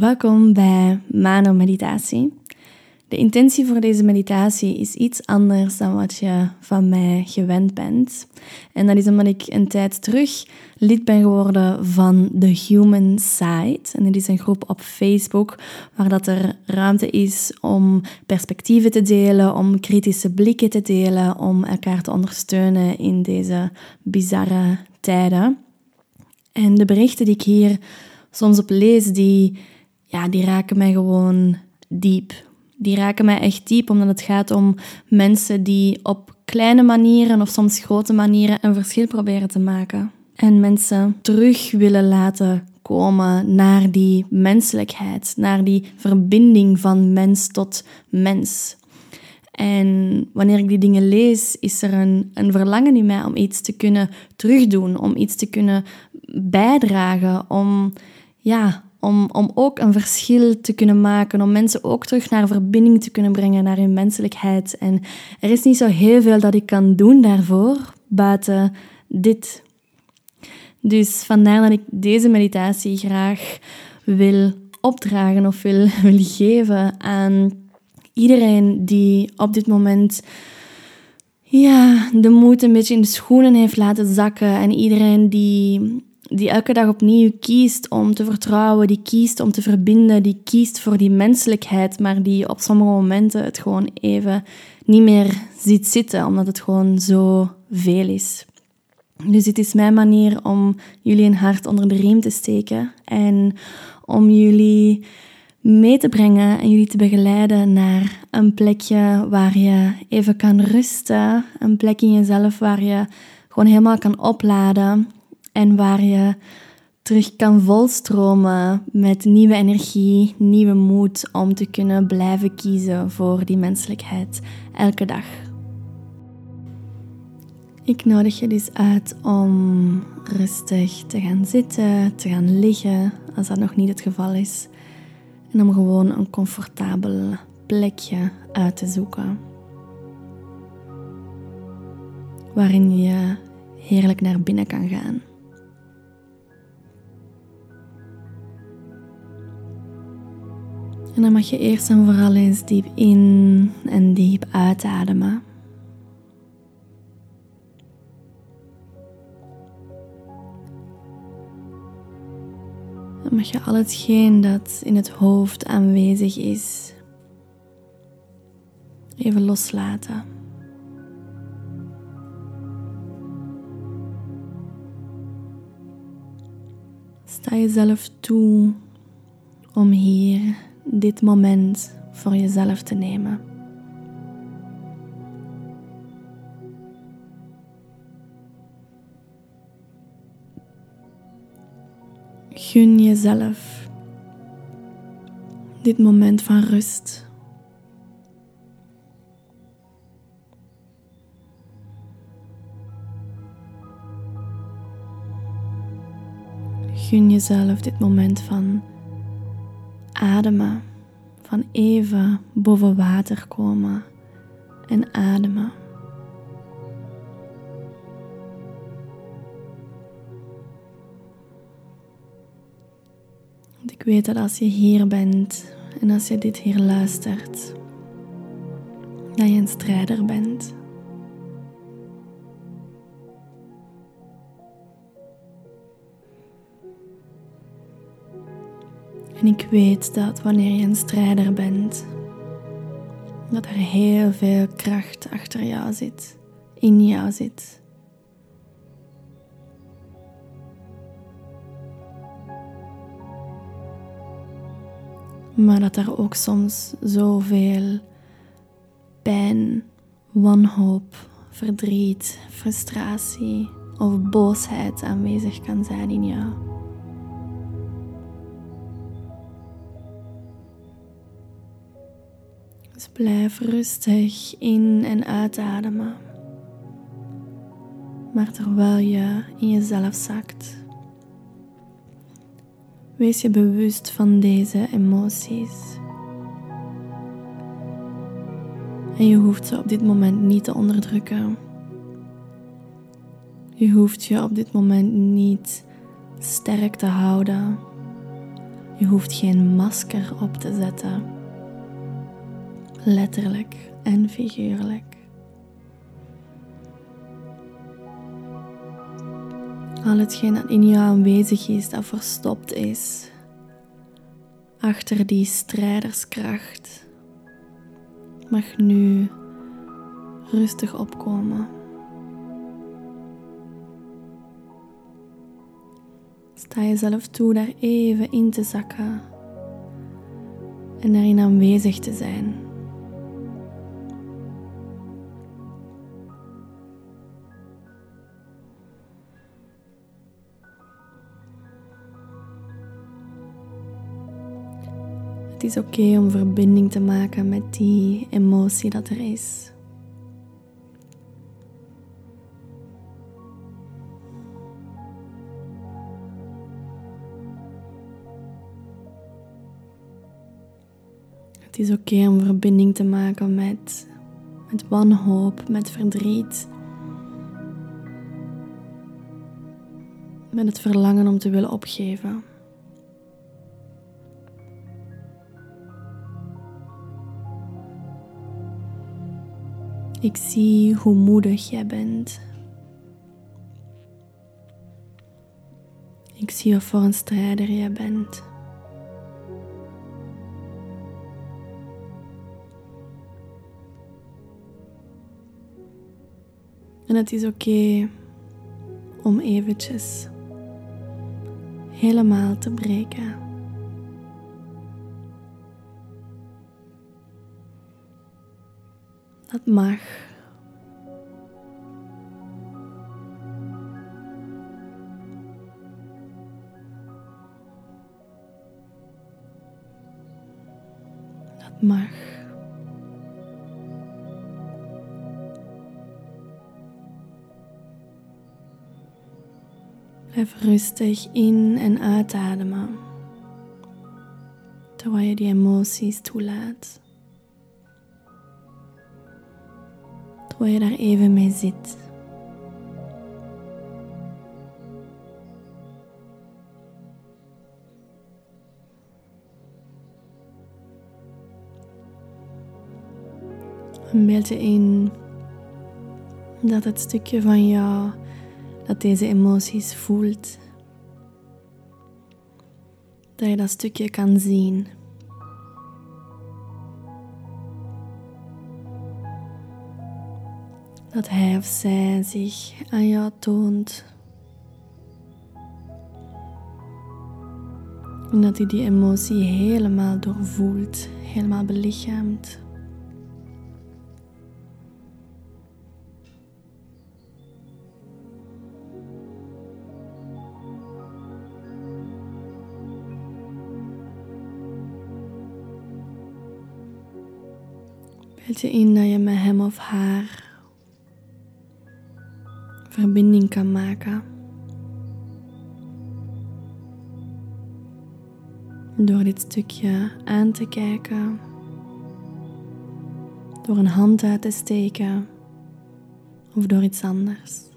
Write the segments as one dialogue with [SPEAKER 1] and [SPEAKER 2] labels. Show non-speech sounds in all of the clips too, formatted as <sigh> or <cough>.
[SPEAKER 1] Welkom bij Mano Meditatie. De intentie voor deze meditatie is iets anders dan wat je van mij gewend bent. En dat is omdat ik een tijd terug lid ben geworden van The Human Side. En dit is een groep op Facebook waar dat er ruimte is om perspectieven te delen, om kritische blikken te delen, om elkaar te ondersteunen in deze bizarre tijden. En de berichten die ik hier soms op lees, die, ja, die raken mij gewoon diep. Die raken mij echt diep, omdat het gaat om mensen die op kleine manieren of soms grote manieren een verschil proberen te maken. En mensen terug willen laten komen naar die menselijkheid, naar die verbinding van mens tot mens. En wanneer ik die dingen lees, is er een, een verlangen in mij om iets te kunnen terugdoen, om iets te kunnen bijdragen, om, ja, om, om ook een verschil te kunnen maken, om mensen ook terug naar verbinding te kunnen brengen, naar hun menselijkheid. En er is niet zo heel veel dat ik kan doen daarvoor, buiten dit. Dus vandaar dat ik deze meditatie graag wil opdragen of wil, <laughs> wil geven aan iedereen die op dit moment ja, de moed een beetje in de schoenen heeft laten zakken. En iedereen die, die elke dag opnieuw kiest om te vertrouwen, die kiest om te verbinden, die kiest voor die menselijkheid, maar die op sommige momenten het gewoon even niet meer ziet zitten, omdat het gewoon zo veel is. Dus dit is mijn manier om jullie een hart onder de riem te steken en om jullie mee te brengen en jullie te begeleiden naar een plekje waar je even kan rusten. Een plek in jezelf waar je gewoon helemaal kan opladen en waar je terug kan volstromen met nieuwe energie, nieuwe moed om te kunnen blijven kiezen voor die menselijkheid elke dag. Ik nodig je dus uit om rustig te gaan zitten, te gaan liggen, als dat nog niet het geval is. En om gewoon een comfortabel plekje uit te zoeken. Waarin je heerlijk naar binnen kan gaan. En dan mag je eerst en vooral eens diep in en diep uitademen. dan mag je al hetgeen dat in het hoofd aanwezig is even loslaten. Sta jezelf toe om hier dit moment voor jezelf te nemen. Gun jezelf dit moment van rust. Gun jezelf dit moment van ademen, van even boven water komen en ademen. Ik weet dat als je hier bent en als je dit hier luistert, dat je een strijder bent. En ik weet dat wanneer je een strijder bent, dat er heel veel kracht achter jou zit, in jou zit. maar dat er ook soms zoveel pijn, wanhoop, verdriet, frustratie of boosheid aanwezig kan zijn in jou. Blijf rustig in en uitademen. Maar terwijl je in jezelf zakt, Wees je bewust van deze emoties. En je hoeft ze op dit moment niet te onderdrukken. Je hoeft je op dit moment niet sterk te houden. Je hoeft geen masker op te zetten, letterlijk en figuurlijk. Al hetgeen dat in jou aanwezig is, dat verstopt is, achter die strijderskracht, mag nu rustig opkomen. Sta jezelf toe daar even in te zakken en daarin aanwezig te zijn. Is oké om verbinding te maken met die emotie dat er is. Het is oké om verbinding te maken met, met wanhoop, met verdriet. Met het verlangen om te willen opgeven. Ik zie hoe moedig jij bent. Ik zie wat voor een strijder jij bent. En het is oké om eventjes helemaal te breken. Dat mag. Dat mag. Blijf rustig in- en uitademen. Terwijl je die emoties toelaat. Terwijl je daar even mee zit. Een beetje in dat het stukje van jou dat deze emoties voelt. Dat je dat stukje kan zien. Dat hij of zij zich aan jou toont. En dat hij die emotie helemaal doorvoelt, helemaal belichaamt. Beeld je in dat je met hem of haar verbinding kan maken. Door dit stukje aan te kijken, door een hand uit te steken of door iets anders.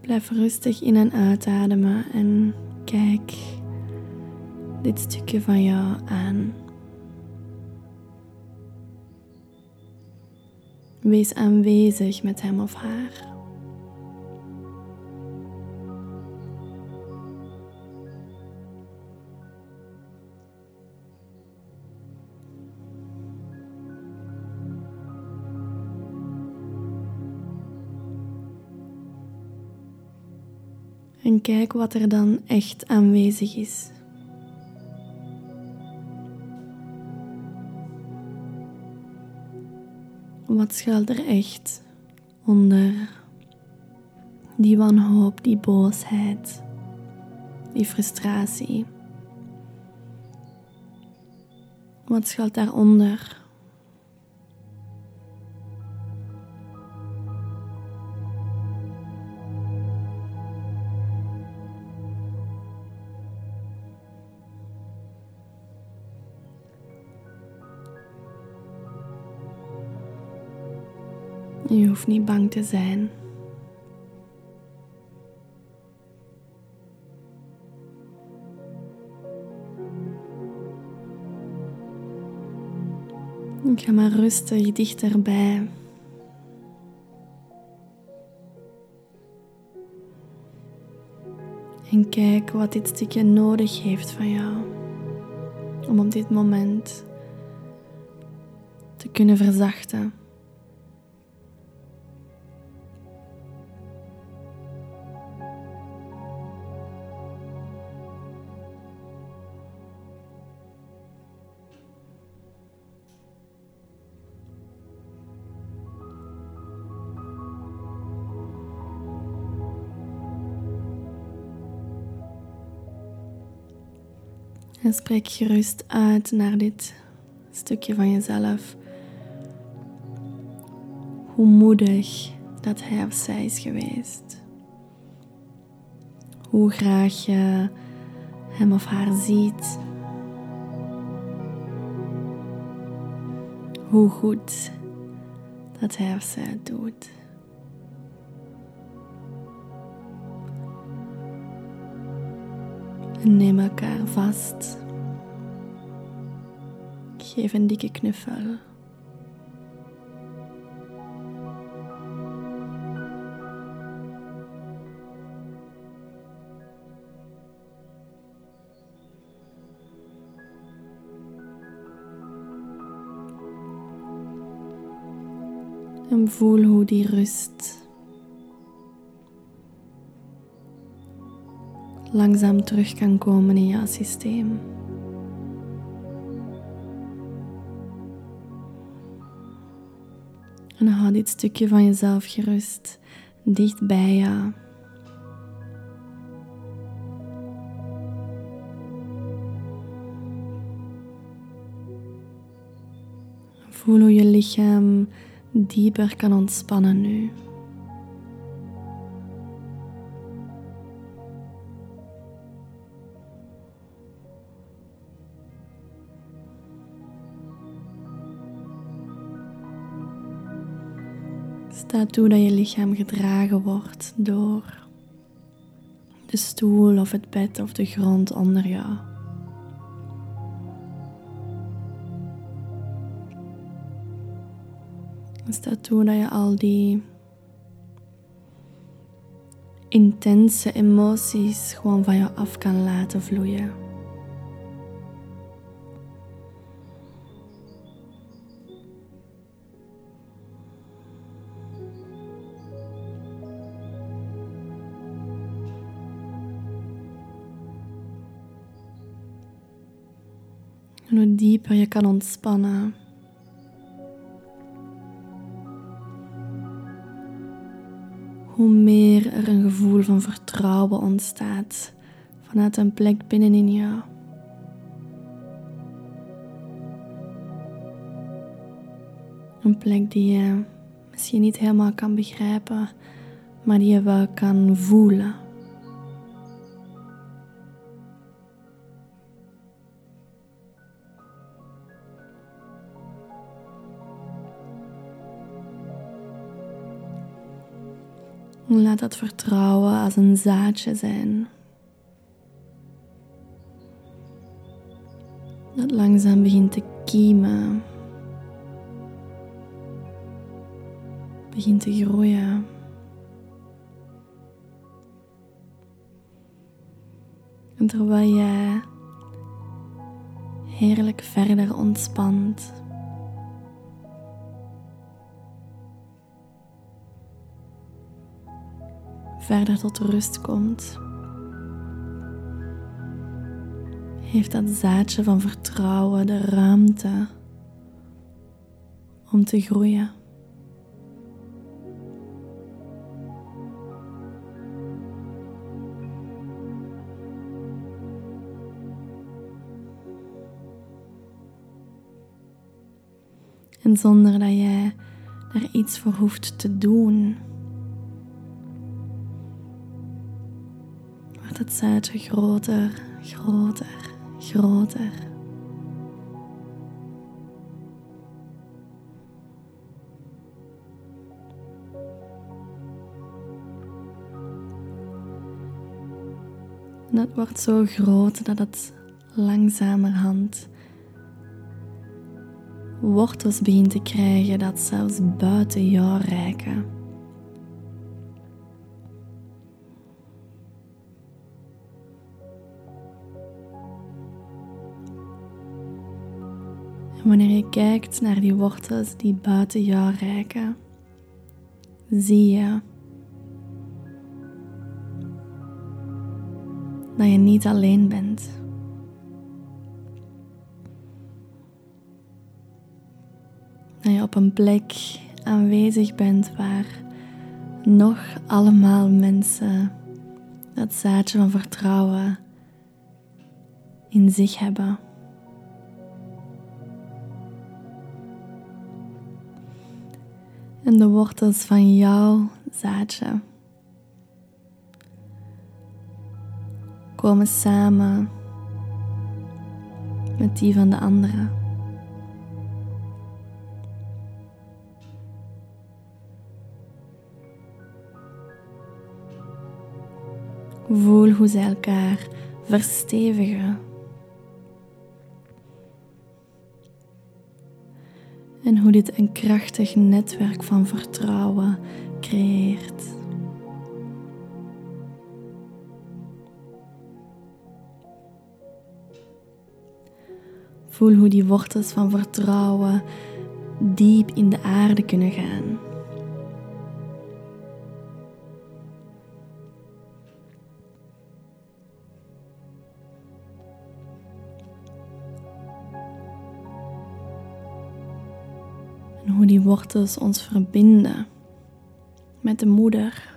[SPEAKER 1] Blijf rustig in en uitademen en kijk dit stukje van jou aan. Wees aanwezig met hem of haar. En kijk wat er dan echt aanwezig is. Wat schuilt er echt onder die wanhoop, die boosheid, die frustratie? Wat schuilt daaronder? Je hoeft niet bang te zijn. Ik ga maar rustig dichterbij. En kijk wat dit stukje nodig heeft van jou. Om op dit moment te kunnen verzachten. En spreek gerust uit naar dit stukje van jezelf. Hoe moedig dat hij of zij is geweest. Hoe graag je hem of haar ziet. Hoe goed dat hij of zij het doet. En neem elkaar vast. Geef een dikke knuffel. En voel hoe die rust langzaam terug kan komen in jouw systeem. En hou dit stukje van jezelf gerust dicht bij jou. Voel hoe je lichaam dieper kan ontspannen nu. Sta toe dat je lichaam gedragen wordt door de stoel of het bed of de grond onder jou. Sta toe dat je al die intense emoties gewoon van je af kan laten vloeien. Dieper je kan ontspannen. Hoe meer er een gevoel van vertrouwen ontstaat vanuit een plek binnenin jou. Een plek die je misschien niet helemaal kan begrijpen, maar die je wel kan voelen. Laat dat vertrouwen als een zaadje zijn. Dat langzaam begint te kiemen. Begint te groeien. En terwijl je heerlijk verder ontspant. Verder tot rust komt, heeft dat zaadje van vertrouwen de ruimte om te groeien. En zonder dat je er iets voor hoeft te doen. het zaadje groter, groter, groter. En wordt zo groot dat het langzamerhand wortels begint te krijgen dat zelfs buiten jou reiken. En wanneer je kijkt naar die wortels die buiten jou reiken, zie je dat je niet alleen bent. Dat je op een plek aanwezig bent waar nog allemaal mensen dat zaadje van vertrouwen in zich hebben. En de wortels van jouw zaadje komen samen met die van de anderen. Voel hoe ze elkaar verstevigen. En hoe dit een krachtig netwerk van vertrouwen creëert. Voel hoe die wortels van vertrouwen diep in de aarde kunnen gaan. Wortels ons verbinden met de moeder.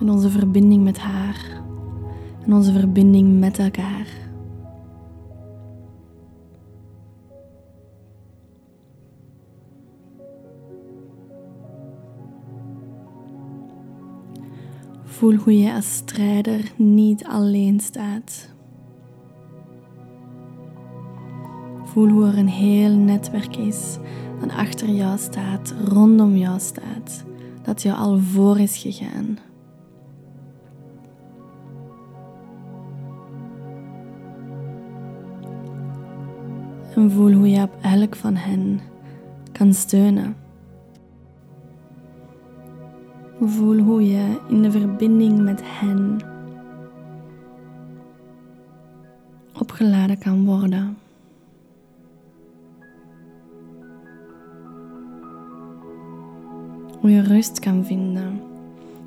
[SPEAKER 1] En onze verbinding met haar. En onze verbinding met elkaar. Voel hoe je als strijder niet alleen staat. Voel hoe er een heel netwerk is dat achter jou staat, rondom jou staat, dat jou al voor is gegaan. En voel hoe je op elk van hen kan steunen. Voel hoe je in de verbinding met hen opgeladen kan worden. Hoe je rust kan vinden,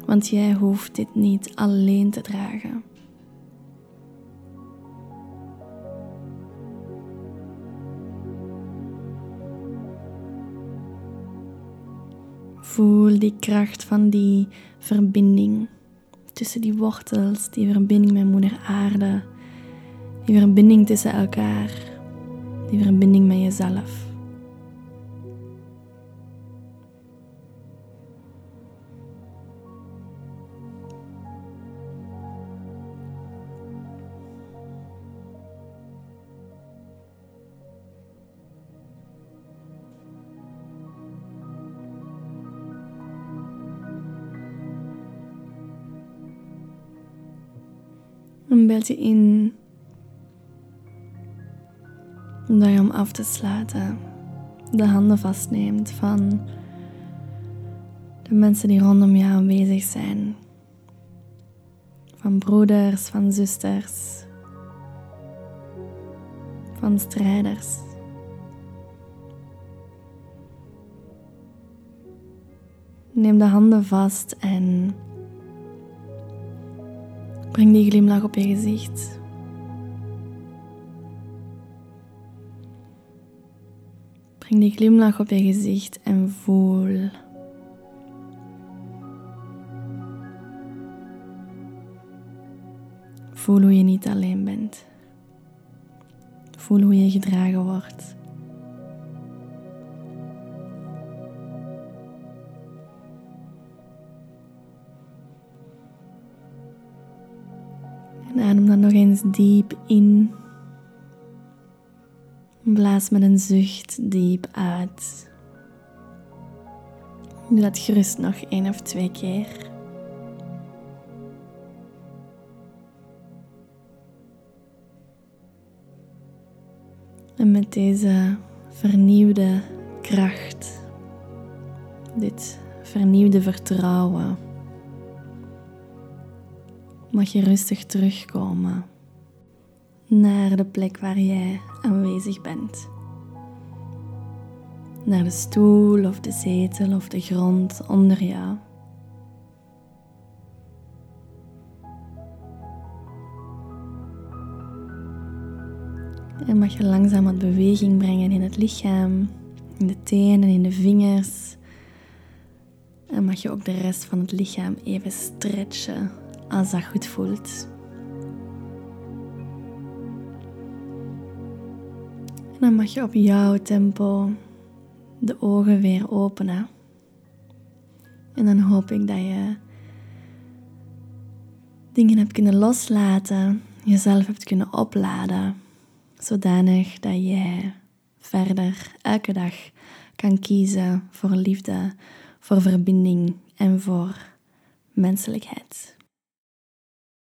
[SPEAKER 1] want jij hoeft dit niet alleen te dragen. Voel die kracht van die verbinding tussen die wortels, die verbinding met Moeder Aarde, die verbinding tussen elkaar, die verbinding met jezelf. Een beetje in dat je om af te sluiten de handen vastneemt van de mensen die rondom jou aanwezig zijn. Van broeders, van zusters, van strijders. Neem de handen vast en Breng die glimlach op je gezicht. Breng die glimlach op je gezicht en voel. Voel hoe je niet alleen bent. Voel hoe je gedragen wordt. diep in. Blaas met een zucht diep uit. Doe dat gerust nog één of twee keer. En met deze vernieuwde kracht, dit vernieuwde vertrouwen, mag je rustig terugkomen naar de plek waar jij aanwezig bent. Naar de stoel of de zetel of de grond onder jou. En mag je langzaam wat beweging brengen in het lichaam, in de tenen, in de vingers. En mag je ook de rest van het lichaam even stretchen als dat goed voelt. Dan mag je op jouw tempo de ogen weer openen. En dan hoop ik dat je dingen hebt kunnen loslaten, jezelf hebt kunnen opladen zodanig dat jij verder elke dag kan kiezen voor liefde, voor verbinding en voor menselijkheid.